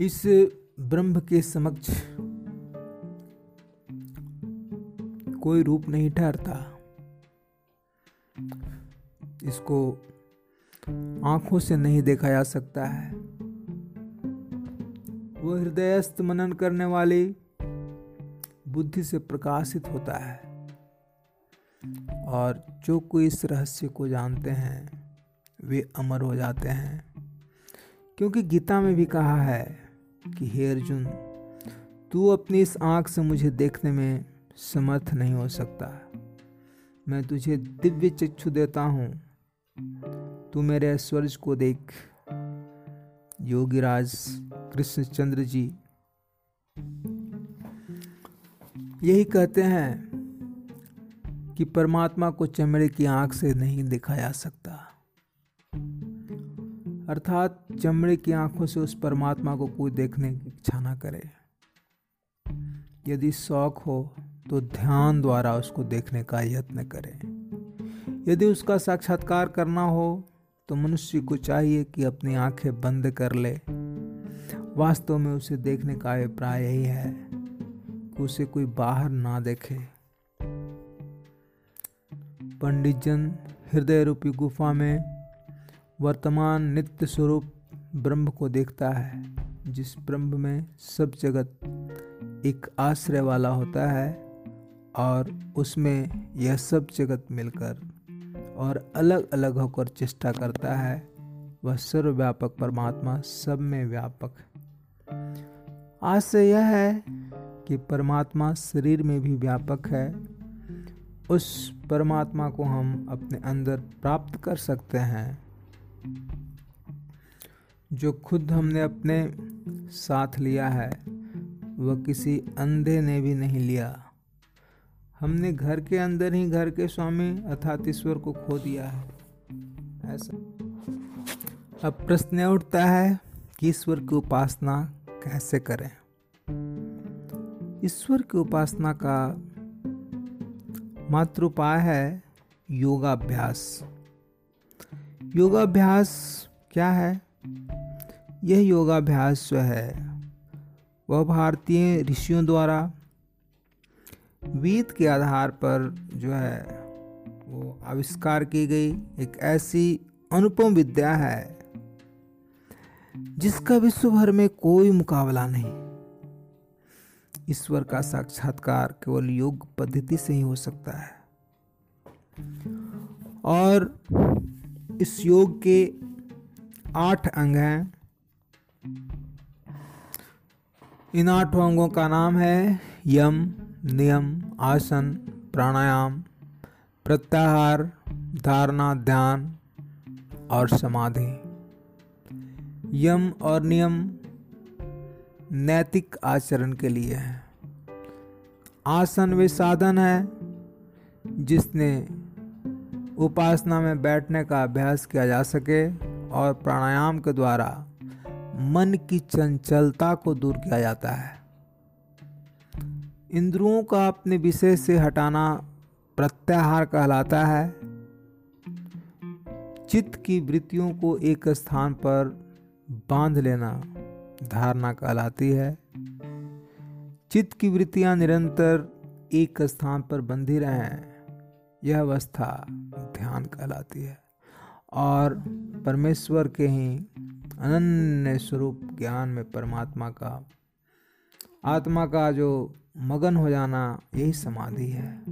इस ब्रह्म के समक्ष कोई रूप नहीं ठहरता। इसको आँखों से नहीं देखा जा सकता है। वह हृदयस्थ मनन करने वाली बुद्धि से प्रकाशित होता है। और जो कोई इस रहस्य को जानते हैं, वे अमर हो जाते हैं। क्योंकि गीता में भी कहा है कि, हे अर्जुन, तू अपनी इस आँख से मुझे देखने में समर्थ नहीं हो सकता। मैं तुझे दिव्य चक्षु देता हूँ। तू मेरे ऐश्वर्य को देख। योगीराज कृष्णचंद्र जी। यही कहते हैं कि परमात्मा को चमड़े की आँख से नहीं देखा जा सकता। अर्थात चमड़े की आँखों से उस परमात्मा को कोई देखने की इच्छा ना करे। यदि शौक हो तो ध्यान द्वारा उसको देखने का यत्न करें। यदि उसका साक्षात्कार करना हो तो मनुष्य को चाहिए कि अपनी आँखें बंद कर ले। वास्तव में उसे देखने का अभिप्राय यही है कि उसे कोई बाहर ना देखे। पंडित जन हृदय रूपी गुफा में वर्तमान नित्य स्वरूप ब्रह्म को देखता है, जिस ब्रह्म में सब जगत एक आश्रय वाला होता है। और उसमें यह सब जगत मिलकर और अलग अलग होकर चेष्टा करता है, वह सर्वव्यापक परमात्मा सब में व्यापक। आज से यह है कि परमात्मा शरीर में भी व्यापक है। उस परमात्मा को हम अपने अंदर प्राप्त कर सकते हैं। जो खुद हमने अपने साथ लिया है, वह किसी अंधे ने भी नहीं लिया। हमने घर के अंदर ही घर के स्वामी अर्थात ईश्वर को खो दिया है। ऐसा। अब प्रश्न उठता है कि ईश्वर की उपासना कैसे करें? ईश्वर की उपासना का मात्र उपाय है योगाभ्यास। योगाभ्यास क्या है? यह योगाभ्यास जो है, वह भारतीय ऋषियों द्वारा वेद के आधार पर जो है, वो आविष्कार की गई एक ऐसी अनुपम विद्या है, जिसका विश्व भर में कोई मुकाबला नहीं। ईश्वर का साक्षात्कार केवल योग पद्धति से ही हो सकता है। और इस योग के आठ अंग हैं। इन आठ अंगों का नाम है यम नियम, आसन, प्राणायाम, प्रत्याहार, धारणा, ध्यान और समाधि। यम और नियम नैतिक आचरण के लिए है। आसन वे साधन है जिसने उपासना में बैठने का अभ्यास किया जा सके और प्राणायाम के द्वारा मन की चंचलता को दूर किया जाता है। इंद्रियों का अपने विषय से हटाना प्रत्याहार कहलाता है। चित्त की वृत्तियों को एक स्थान पर बाँध लेना धारणा कहलाती है। चित्त की वृत्तियाँ निरंतर एक स्थान पर बंधी रहें, यह अवस्था ध्यान कहलाती है। और परमेश्वर के ही अनन्य स्वरूप ज्ञान में परमात्मा का आत्मा का जो मगन हो जाना यही समाधि है।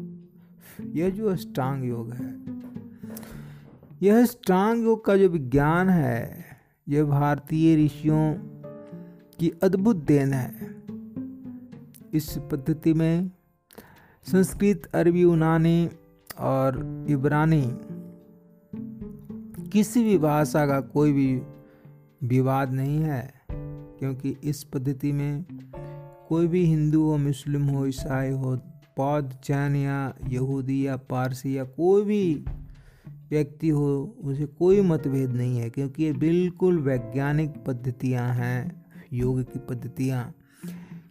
यह जो अष्टांग योग है, यह अष्टांग योग का जो विज्ञान है यह भारतीय ऋषियों की अद्भुत देन है। इस पद्धति में संस्कृत, अरबी, यूनानी और इब्रानी किसी भी भाषा का कोई भी विवाद नहीं है, क्योंकि इस पद्धति में कोई भी हिंदू हो, मुस्लिम हो, ईसाई हो बौद्ध जैन या यहूदी या पारसी या कोई भी व्यक्ति हो, उसे कोई मतभेद नहीं है, क्योंकि ये बिल्कुल वैज्ञानिक पद्धतियाँ हैं, योग की पद्धतियाँ।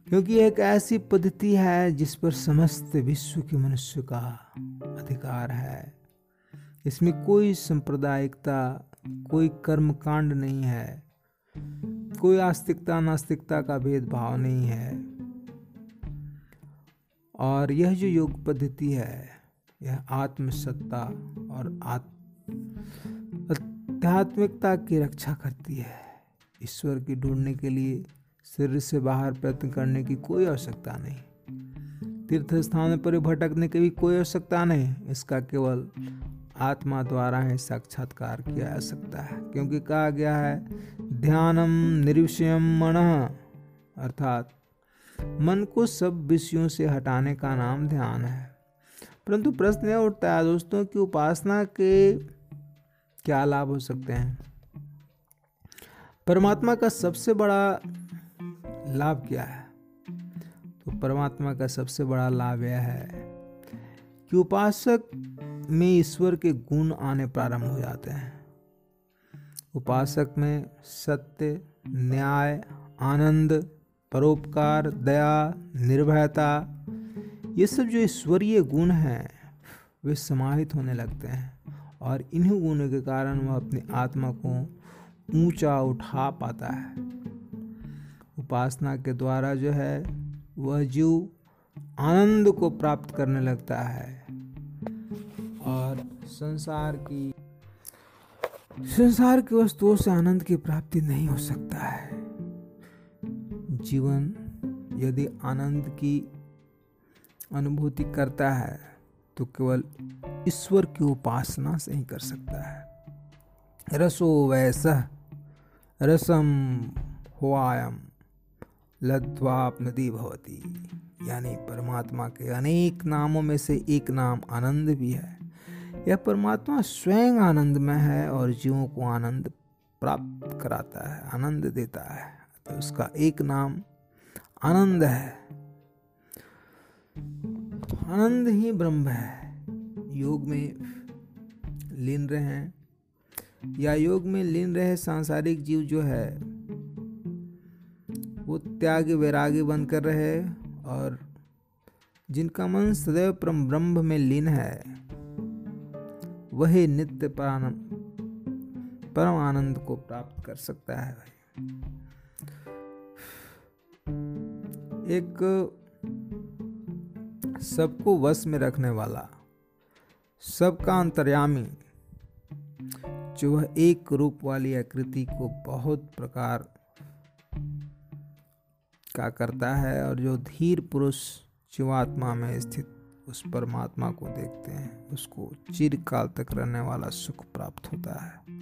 क्योंकि एक ऐसी पद्धति है जिस पर समस्त विश्व के मनुष्य का अधिकार है। इसमें कोई सांप्रदायिकता, कोई कर्म कांड नहीं है। कोई आस्तिकता, नास्तिकता का भेदभाव नहीं है। और यह जो योग पद्धति है, यह आत्मसत्ता और आध्यात्मिकता की रक्षा करती है। ईश्वर की ढूँढने के लिए शरीर से बाहर प्रयत्न करने की कोई आवश्यकता नहीं। तीर्थ स्थान पर भटकने की भी कोई आवश्यकता नहीं। इसका केवल आत्मा द्वारा ही साक्षात्कार किया जा सकता है। क्योंकि कहा गया है, ध्यानम निर्विषयम मन, अर्थात मन को सब विषयों से हटाने का नाम ध्यान है। परंतु प्रश्न यह उठता है, दोस्तों, कि उपासना के क्या लाभ हो सकते हैं? परमात्मा का सबसे बड़ा लाभ क्या है? तो परमात्मा का सबसे बड़ा लाभ यह है कि उपासक में ईश्वर के गुण आने प्रारंभ हो जाते हैं। उपासक में सत्य, न्याय, आनंद, परोपकार, दया, निर्भयता, ये सब जो ईश्वरीय गुण हैं, वे समाहित होने लगते हैं और इन्हीं गुणों के कारण वह अपनी आत्मा को ऊँचा उठा पाता है। उपासना के द्वारा जो है, वह जीव आनंद को प्राप्त करने लगता है। और संसार की संसार की वस्तुओं से आनंद की प्राप्ति नहीं हो सकता है। जीवन यदि आनंद की अनुभूति करता है तो केवल ईश्वर की उपासना से ही कर सकता है। रसो वैसा, रसम हुआयम लद्वाप नदी भवती। यानी परमात्मा के अनेक नामों में से एक नाम आनंद भी है। यह परमात्मा स्वयं आनंद में है और जीवों को आनंद प्राप्त कराता है, आनंद देता है। तो उसका एक नाम आनंद है। आनंद ही ब्रह्म है। योग में लीन रहे हैं या योग में लीन रहे सांसारिक जीव जो है, वो त्याग वैरागी बन कर रहे और जिनका मन सदैव परम ब्रह्म में लीन है। वही नित्य परम आनंद को प्राप्त कर सकता है भाई। एक सबको वश में रखने वाला, सबका अंतर्यामी, जो वह एक रूप वाली आकृति को बहुत प्रकार का करता है और जो धीर पुरुष जीवात्मा में स्थित उस परमात्मा को देखते हैं, उसको चिरकाल तक रहने वाला सुख प्राप्त होता है।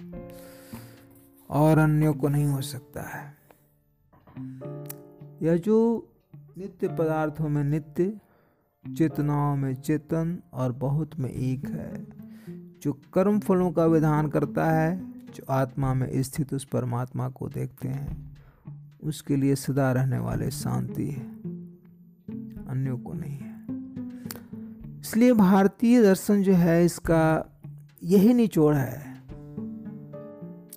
और अन्यों को नहीं हो सकता है। यह जो नित्य पदार्थों में नित्य, चेतनाओं में चेतन और बहुत में एक है, जो कर्म फलों का विधान करता है, जो आत्मा में स्थित उस परमात्मा को देखते हैं, उसके लिए सदा रहने वाले शांति है। अन्यों को नहीं इसलिए भारतीय दर्शन जो है इसका यही निचोड़ है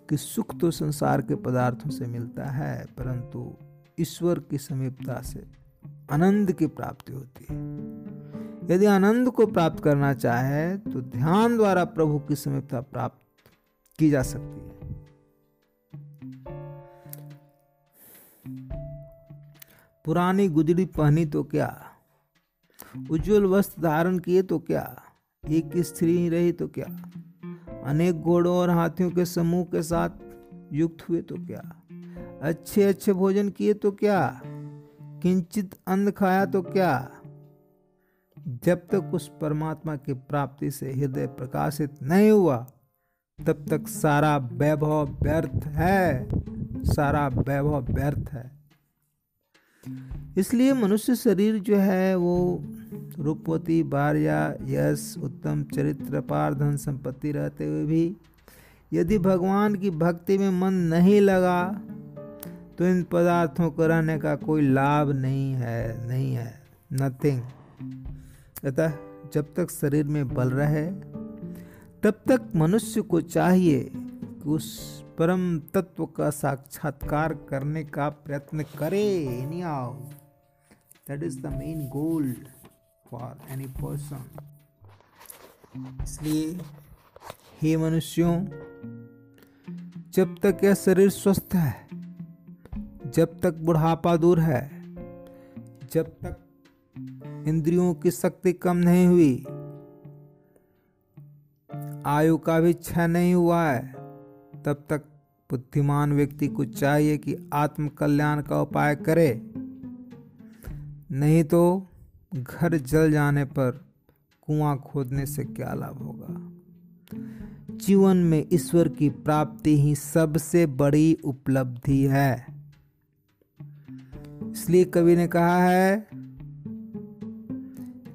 कि सुख तो संसार के पदार्थों से मिलता है, परंतु ईश्वर की समीपता से आनंद की प्राप्ति होती है। यदि आनंद को प्राप्त करना चाहे तो ध्यान द्वारा प्रभु की समीपता प्राप्त की जा सकती है। पुरानी गुजरी पहनी तो क्या? उज्जवल वस्त्र धारण किए तो क्या? एक स्त्री रही तो क्या? अनेक घोड़ों और हाथियों के समूह के साथ युक्त हुए तो क्या? अच्छे अच्छे भोजन किए तो क्या? किंचित अन्न खाया तो क्या? जब तक उस परमात्मा की प्राप्ति से हृदय प्रकाशित नहीं हुआ, तब तक सारा वैभव व्यर्थ है। सारा वैभव व्यर्थ है। इसलिए मनुष्य शरीर जो है, वो रूपवती, बारिया, यश, उत्तम, चरित्र पार धन संपत्ति रहते हुए भी यदि भगवान की भक्ति में मन नहीं लगा तो इन पदार्थों को रहने का कोई लाभ नहीं है नहीं है नथिंग अतः जब तक शरीर में बल रहे, तब तक मनुष्य को चाहिए कि उस परम तत्व का साक्षात्कार करने का प्रयत्न करे anyhow that is the main goal for any person इसलिए, हे मनुष्यों, जब तक यह शरीर स्वस्थ है, जब तक बुढ़ापा दूर है, जब तक इंद्रियों की शक्ति कम नहीं हुई, आयु का भी क्षय नहीं हुआ है तब तक बुद्धिमान व्यक्ति को चाहिए कि आत्म कल्याण का उपाय करे। नहीं तो घर जल जाने पर कुआँ खोदने से क्या लाभ होगा? जीवन में ईश्वर की प्राप्ति ही सबसे बड़ी उपलब्धि है। इसलिए कवि ने कहा है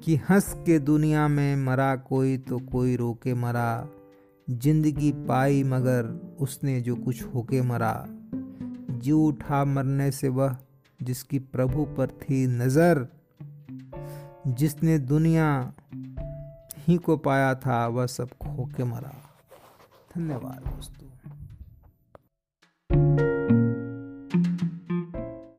कि हंस के दुनिया में मरा कोई तो कोई रोके मरा, ज़िंदगी पाई मगर उसने जो कुछ होके मरा जी उठा मरने से वह जिसकी प्रभु पर थी नज़र, जिसने दुनिया ही को पाया था, वह सब खो के मरा। धन्यवाद दोस्तों।